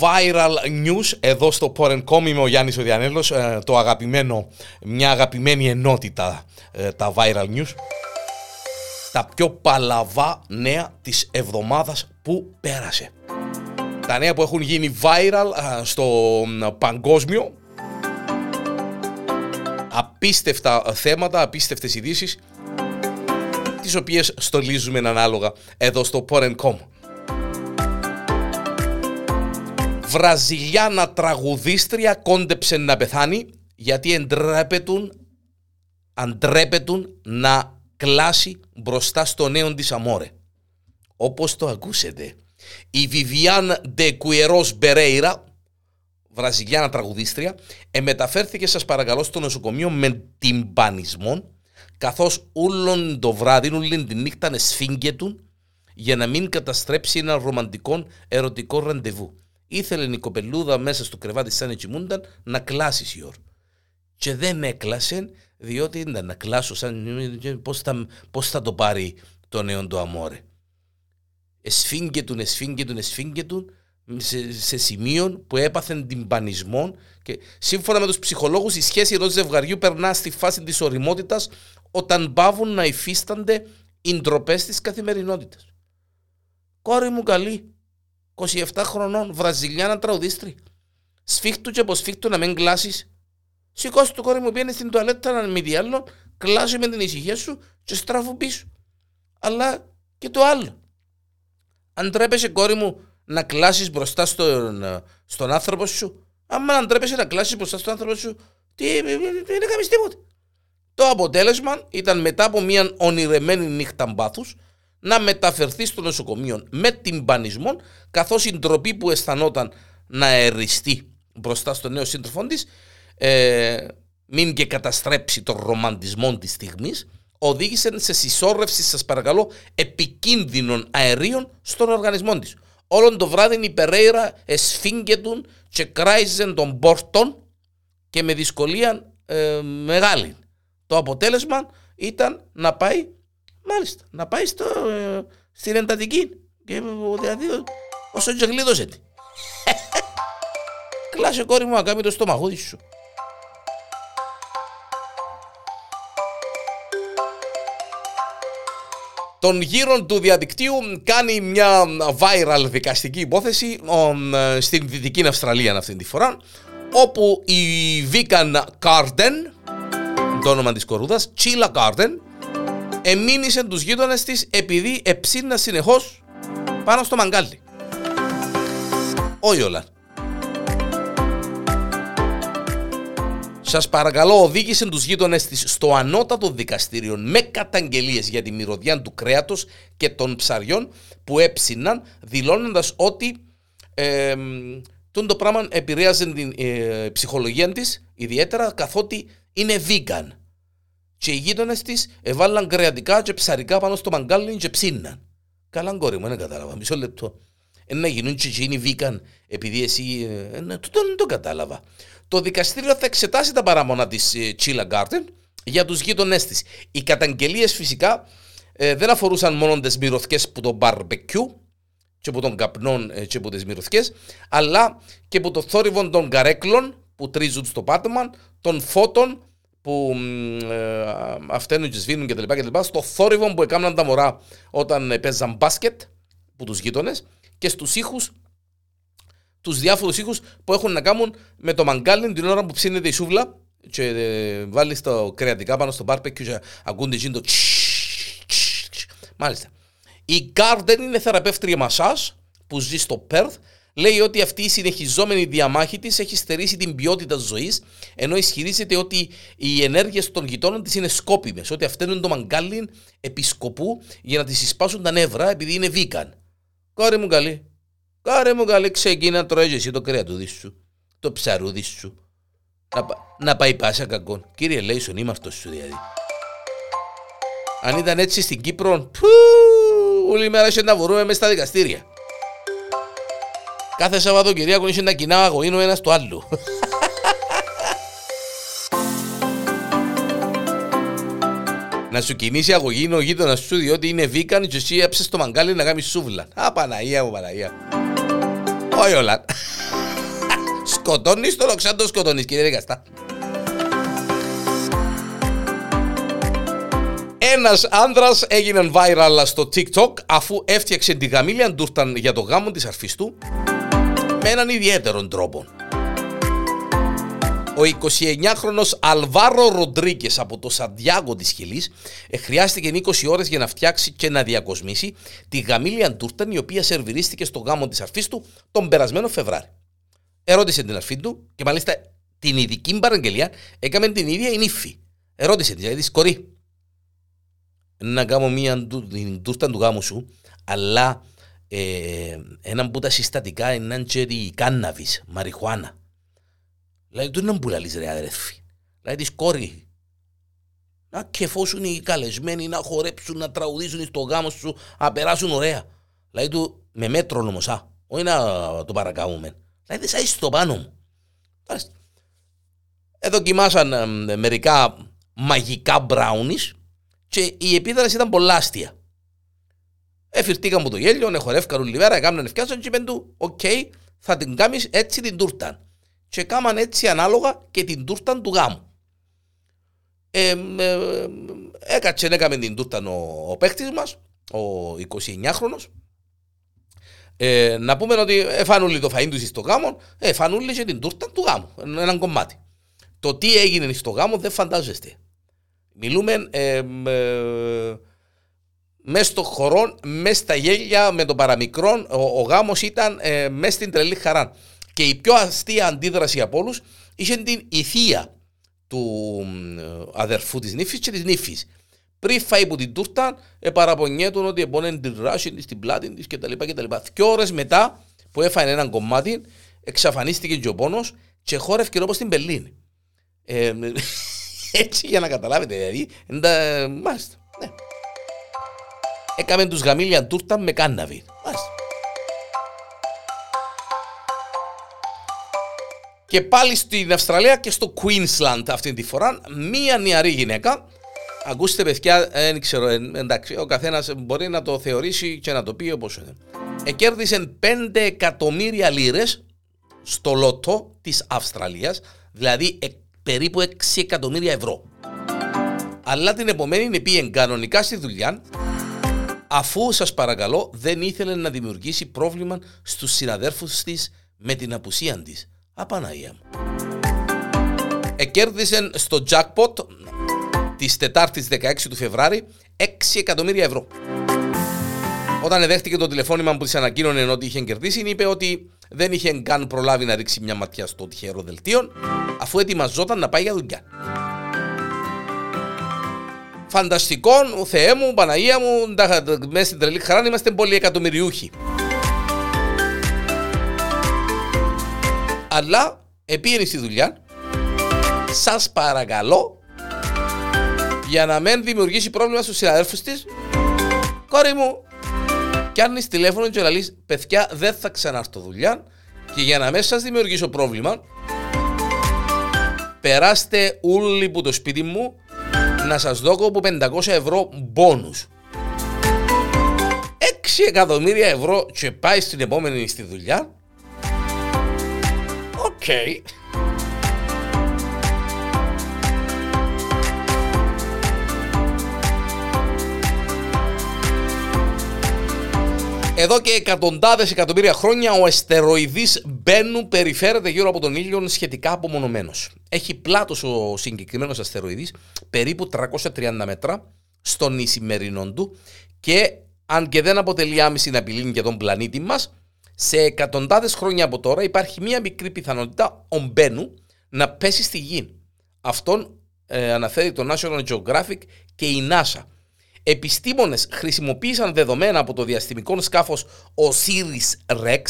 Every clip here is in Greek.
viral news εδώ στο Porencom είμαι ο Γιάννης ο Διανέλος ε, το αγαπημένο, μια αγαπημένη ενότητα ε, τα viral news. Τα πιο παλαβά νέα της εβδομάδας που πέρασε. Τα νέα που έχουν γίνει viral ε, στο παγκόσμιο. Απίστευτα θέματα, απίστευτες ειδήσεις τις οποίες στολίζουμε ανάλογα εδώ στο Porencom Βραζιλιάνα τραγουδίστρια κόντεψε να πεθάνει γιατί εντρέπετουν, αντρέπετουν να κλάσει μπροστά στο νέο της αμόρε. Όπως το ακούσετε. Η Βιβιάν Ντεκουερός Μπερέιρα, βραζιλιάνα τραγουδίστρια, εμεταφέρθηκε σας παρακαλώ στο νοσοκομείο με τυμπανισμό καθώς όλον το βράδυ, όλη τη νύχτα εσφίγγετουν για να μην καταστρέψει ένα ρομαντικό ερωτικό ραντεβού ήθελε η κοπελούδα μέσα στο κρεβάτι σαν τσιμούνταν να κλάσει η ώρα. Και δεν έκλασε διότι ήταν να κλάσω σαν πώς θα, πώς θα το πάρει το νέο του αμόρε. Εσφίγγετουν, εσφίγγετουν, εσφίγγετουν σε, σε σημείο που έπαθεν την πανισμό και σύμφωνα με τους ψυχολόγους η σχέση ενός ζευγαριού περνά στη φάση της οριμότητας όταν πάβουν να υφίστανται οι ντροπές της καθημερινότητας. Κόρη μου καλή, 27 χρονών, Βραζιλιάνα τραγουδίστρια. Σφίχτου και αποσφίχτου να μην κλάσεις. Σηκώσου το κόρη μου πήγαινε στην τουαλέτα να μην διάλω, κλάσει με την ησυχία σου και στράφου πίσω. Αλλά και το άλλο. Αν τρέπεσαι κόρη μου να κλάσεις μπροστά στον, στον άνθρωπο σου, άμα αν τρέπεσαι να κλάσεις μπροστά στον άνθρωπο σου, τι, δεν έκαμες τίποτα. Το αποτέλεσμα ήταν μετά από μια ονειρεμένη νύχτα μπάθους να μεταφερθεί στο νοσοκομείο με τυμπανισμό, καθώς η ντροπή που αισθανόταν να εριστεί μπροστά στο νέο σύντροφό της, ε, μην και καταστρέψει τον ρομαντισμό της στιγμής, οδήγησε σε συσσόρευση, σας παρακαλώ, επικίνδυνων αερίων στον οργανισμό της. Όλον το βράδυ η Περέιρα εσφίγγετουν και κράιζεν τον πόρτον και με δυσκολία ε, μεγάλη. Το αποτέλεσμα ήταν να πάει Μάλιστα. Να πάει στο, ε, στην εντατική. Και δηλαδή, όσο και γλίδωσε τη. Κλάσε κόρη μου, ακάμει το στομαχούδι σου. Τον γύρω του διαδικτύου κάνει μια viral δικαστική υπόθεση ε, στην Δυτική Αυστραλία αυτή τη φορά όπου η Vican Garden, το όνομα της κορούδας, Chila Garden, εμήνυσε τους γείτονες της επειδή εψίνα συνεχώς πάνω στο μαγκάλι. Όχι όλα. Σας παρακαλώ, οδήγησε τους γείτονες της στο ανώτατο δικαστήριο με καταγγελίες για τη μυρωδιά του κρέατος και των ψαριών που έψιναν, δηλώνοντας ότι ε, το πράγμα επηρέαζε την ε, ψυχολογία της ιδιαίτερα καθότι είναι vegan και οι γείτονες της έβαλαν κρεατικά και ψαρικά πάνω στο μαγκάλι και ψήναν. Καλά κόρη μου, δεν κατάλαβα, μισό λεπτό. Ε, να γίνουν και εκείνοι βήκαν επειδή εσύ... Ε, ναι, το, δεν το κατάλαβα. Το δικαστήριο θα εξετάσει τα παράμονα της ε, Chilla Garden για τους γείτονές της. Οι καταγγελίες φυσικά ε, δεν αφορούσαν μόνο τις μυρωθιές που το μπαρμπεκιού και από τον καπνών ε, και από τις μυρωθιές, αλλά και από το θόρυβο των καρέκλων που τρίζουν στο πάτωμα, των φώτων που ε, αυταίνουν και σβήνουν κτλ. και Στο θόρυβο που έκαναν τα μωρά όταν παίζαν μπάσκετ που τους γείτονες και στους ήχους τους διάφορους ήχους που έχουν να κάνουν με το μαγκάλι την ώρα που ψήνεται η σούβλα και ε, βάλεις το κρεατικά πάνω στο μπάρπεκ και ακούνται εκείνο το Μάλιστα. Η Garden είναι θεραπεύτρια μασάζ που ζει στο Πέρθ λέει ότι αυτή η συνεχιζόμενη διαμάχη της έχει στερήσει την ποιότητα ζωής, ενώ ισχυρίζεται ότι οι ενέργειες των γειτόνων της είναι σκόπιμες, ότι είναι το μαγκάλι επισκοπού για να τη συσπάσουν τα νεύρα επειδή είναι βίκαν. Κόρη μου καλή, κόρη μου καλή, ξεκίνα τρώεις εσύ το κρέατο σου, το ψαρούδι σου. Να, να πάει πάσα κακόν. Κύριε Λέισον, είμαι αυτό σου δηλαδή. Αν ήταν έτσι στην Κύπρο, που όλη μέρα είχε να βρούμε μέσα στα δικαστήρια. Κάθε Σαββατοκυριακό είχε να κοινά αγωγήνου ένας στο άλλο. να σου κινήσει αγωγήνο ο γείτονας σου διότι είναι βίκαν και εσύ έψες το μαγκάλι να κάνεις σούβλα. Α, Παναγία μου, Παναγία. Όχι όλα. Σκοτώνεις τον οξάντο σκοτώνεις κύριε Δικαστά. Ένας άνδρας έγινε viral στο TikTok αφού έφτιαξε τη γαμήλια ντούρταν για το γάμο της αρφής του με έναν ιδιαίτερο τρόπο. Ο 29χρονος Αλβάρο Ροντρίγκε από το Σαντιάγκο της Χιλής ε, χρειάστηκε 20 ώρες για να φτιάξει και να διακοσμήσει τη γαμήλια τούρτα η οποία σερβιρίστηκε στο γάμο της αρφής του τον περασμένο Φεβράρι. Ερώτησε την αρφή του και μάλιστα την ειδική παραγγελία έκαμε την ίδια η νύφη. Ερώτησε της, δηλαδή κορή, να κάνω μία την τούρτα του γάμου σου, αλλά ε, έναν που τα συστατικά είναι και η κάνναβης, μαριχουάνα. Δηλαδή του να μπουλαλείς ρε αδερφή. Δηλαδή της κόρη. Να κεφώσουν οι καλεσμένοι, να χορέψουν, να τραγουδήσουν στο γάμο σου, να περάσουν ωραία. Δηλαδή του με μέτρο όμως, α, όχι να το παρακάμουμε. Δηλαδή σαν στο πάνω μου. Εδοκιμάσαν ε, μερικά μαγικά μπράουνις και η επίδραση ήταν πολλά αστεία. Εφυρτήκαν μου το γέλιο, χορεύκαν όλη μέρα, έκαναν ευκιάσαν και είπαν του, οκ, θα την κάνεις έτσι την τούρτα. Και κάμαν έτσι ανάλογα και την τούρτα του γάμου. Ε, ε, έκατσε, έκαμε την τούρτα ο, ο παίχτης μας, ο 29χρονος. Ε, να πούμε ότι εφανούλει το φαΐν του στο γάμο, εφανούλει και την τούρτα του γάμου, έναν κομμάτι. Το τι έγινε στο γάμο δεν φαντάζεστε. Μιλούμε ε, ε, μέσα στο χορό, μέσα στα γέλια με τον παραμικρόν, ο, ο γάμος ήταν ε, μέσα στην τρελή χαρά. Και η πιο αστεία αντίδραση από όλους είχε την ηθεία του ε, αδερφού της νύφης και της νύφης. Πριν φάει που την τούρτα, ε, παραπονιέτουν ότι επώνε την ράση της, την πλάτη της κτλ. κτλ. Δυο ώρες μετά που έφανε έναν κομμάτι, εξαφανίστηκε και ο πόνος και χόρευκε όπως την Πελίνη. Ε, έτσι για να καταλάβετε δηλαδή. Μάλιστα. Ναι. Έκαμε τους γαμίλια τούρτα με κάνναβι. Μάλιστα. Και πάλι στην Αυστραλία και στο Queensland αυτή τη φορά, μία νεαρή γυναίκα. Ακούστε, παιδιά, δεν ξέρω, εντάξει, ο καθένας μπορεί να το θεωρήσει και να το πει όπως είναι. Εκέρδισε 5 εκατομμύρια λίρες στο λότο της Αυστραλίας, δηλαδή περίπου 6 εκατομμύρια ευρώ. Αλλά την επομένη πήγε κανονικά στη δουλειά αφού σας παρακαλώ δεν ήθελε να δημιουργήσει πρόβλημα στους συναδέρφους της με την απουσία της. Απαναία μου. Εκέρδισε στο jackpot της Τετάρτης 16 του Φεβράρι 6 εκατομμύρια ευρώ. Όταν δέχτηκε το τηλεφώνημα που της ανακοίνωνε ότι είχε κερδίσει, είπε ότι δεν είχε καν προλάβει να ρίξει μια ματιά στο τυχερό δελτίο, αφού ετοιμαζόταν να πάει για δουλειά. Φανταστικό, Θεέ μου, Παναγία μου, μέσα στην τρελή χαρά είμαστε πολύ εκατομμυριούχοι. Αλλά επήρε στη δουλειά, σας παρακαλώ, για να μην δημιουργήσει πρόβλημα στους συναδέλφους της, κόρη μου, Πιάνεις τηλέφωνο και λέει: Παιδιά, δεν θα ξανάρθω δουλειά και για να μην σας δημιουργήσω πρόβλημα, περάστε όλοι που το σπίτι μου να σας δώσω από 500 ευρώ μπόνους. 6 εκατομμύρια ευρώ και πάει στην επόμενη στη δουλειά. OK. Okay. Εδώ και εκατοντάδες εκατομμύρια χρόνια ο αστεροειδής Μπενού περιφέρεται γύρω από τον ήλιο σχετικά απομονωμένος. Έχει πλάτος ο συγκεκριμένος αστεροειδής περίπου 330 μέτρα στον ισημερινό του και αν και δεν αποτελεί άμεση απειλή για τον πλανήτη μας, σε εκατοντάδες χρόνια από τώρα υπάρχει μία μικρή πιθανότητα ο Μπένου να πέσει στη γη. Αυτόν ε, αναφέρει το National Geographic και η NASA επιστήμονες χρησιμοποίησαν δεδομένα από το διαστημικό σκάφος Osiris Rex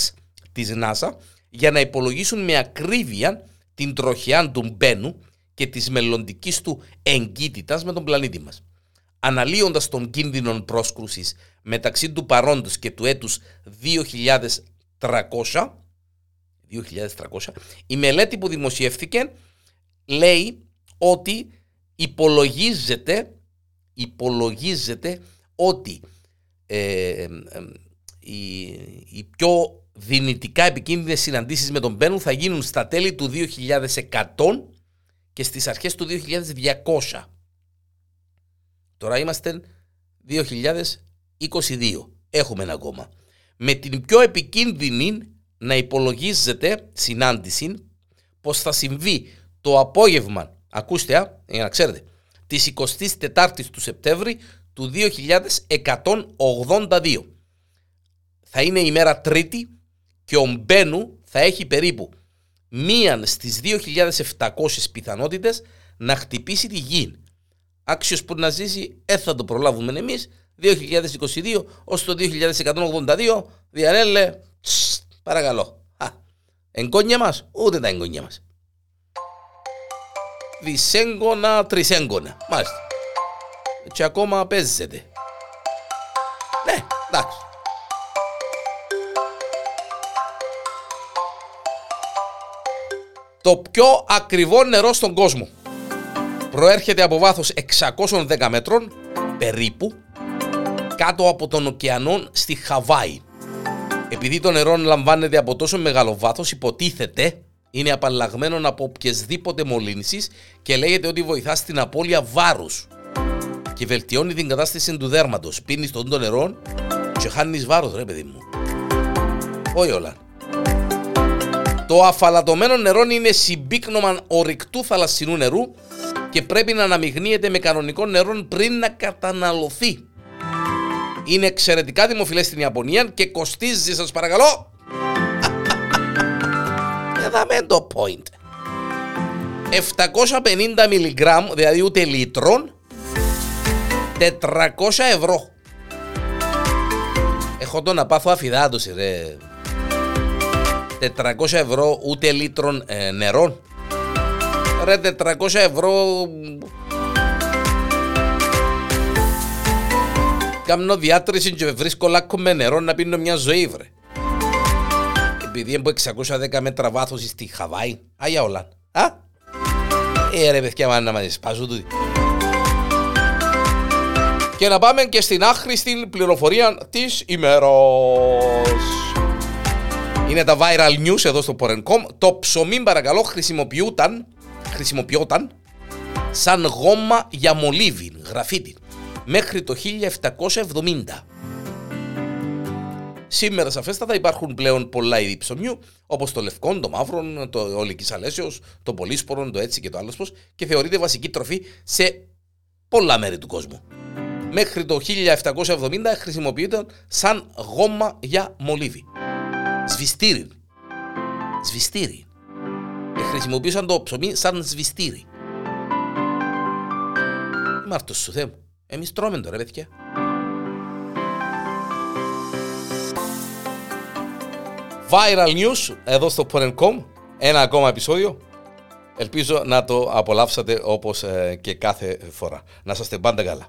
της NASA για να υπολογίσουν με ακρίβεια την τροχιά του Μπένου και της μελλοντικής του εγκύτητας με τον πλανήτη μας. Αναλύοντας τον κίνδυνο πρόσκρουσης μεταξύ του παρόντος και του έτους 2300, 2300 η μελέτη που δημοσιεύθηκε λέει ότι υπολογίζεται υπολογίζεται ότι ε, η, η πιο δυνητικά επικίνδυνες συναντήσεις με τον Μπένου θα γίνουν στα τέλη του 2100 και στις αρχές του 2200. Τώρα είμαστε 2022. Έχουμε ένα ακόμα. Με την πιο επικίνδυνη να υπολογίζεται συνάντηση πως θα συμβεί το απόγευμα, ακούστε α, για να ξέρετε, της 24ης του Σεπτέμβρη του 2182. Θα είναι η μέρα Τρίτη και ο Μπένου θα έχει περίπου μίαν στις 2.700 πιθανότητες να χτυπήσει τη γη. Άξιος που να ζήσει, ε, θα το προλάβουμε εμείς, 2022 ως το 2182, διαρέλε, παρακαλώ. Α, εγγόνια μας, ούτε τα εγγόνια μας. Δυσέγγωνα, τρισέγγωνα, μάλιστα. Και ακόμα παίζεται. Ναι, εντάξει. Το πιο ακριβό νερό στον κόσμο προέρχεται από βάθος 610 μέτρων περίπου κάτω από τον ωκεανό στη Χαβάη. Επειδή το νερό λαμβάνεται από τόσο μεγάλο βάθος υποτίθεται είναι απαλλαγμένο από οποιασδήποτε μολύνσεις και λέγεται ότι βοηθά στην απώλεια βάρους και βελτιώνει την κατάσταση του δέρματος. Πίνεις τον το νερό και χάνεις βάρος ρε παιδί μου. Όχι όλα. Το αφαλατωμένο νερό είναι συμπίκνωμα ορυκτού θαλασσινού νερού και πρέπει να αναμειγνύεται με κανονικό νερό πριν να καταναλωθεί. Είναι εξαιρετικά δημοφιλές στην Ιαπωνία και κοστίζει, σας παρακαλώ. Εδάμε το point. 750 μιλιγκράμμ, δηλαδή ούτε λίτρων, 400 ευρώ. Έχω το να πάθω αφιδάτωση ρε. 400 ευρώ ούτε λίτρων ε, νερών. Ρε 400 ευρώ... Κάμνω διάτρηση και βρίσκω λάκκο με νερό να πίνω μια ζωή βρε. Επειδή από 610 μέτρα βάθος στη Χαβάη. Άγια όλα. Α! Ε ρε παιδιά να μας σπάζουν τούτοι. Και να πάμε και στην άχρηστη πληροφορία της ημέρας. Είναι τα viral news εδώ στο Porencom. Το ψωμί παρακαλώ χρησιμοποιούταν, χρησιμοποιόταν σαν γόμα για μολύβι, γραφίτι, μέχρι το 1770. Σήμερα σαφέστατα υπάρχουν πλέον πολλά είδη ψωμιού, όπως το λευκό, το μαύρο, το ολικής αλέσιος, το πολύσπορο, το έτσι και το άλλος πώς, και θεωρείται βασική τροφή σε πολλά μέρη του κόσμου. Μέχρι το 1770 χρησιμοποιείται σαν γόμα για μολύβι. Σβηστήρι. Σβηστήρι. Και χρησιμοποιούσαν το ψωμί σαν σβηστήρι. Είμαι αυτός σου Θεέ μου. Εμείς τρώμε τώρα παιδιά. Viral News εδώ στο Porn.com Ένα ακόμα επεισόδιο. Ελπίζω να το απολαύσατε όπως ε, και κάθε φορά. Να είστε πάντα καλά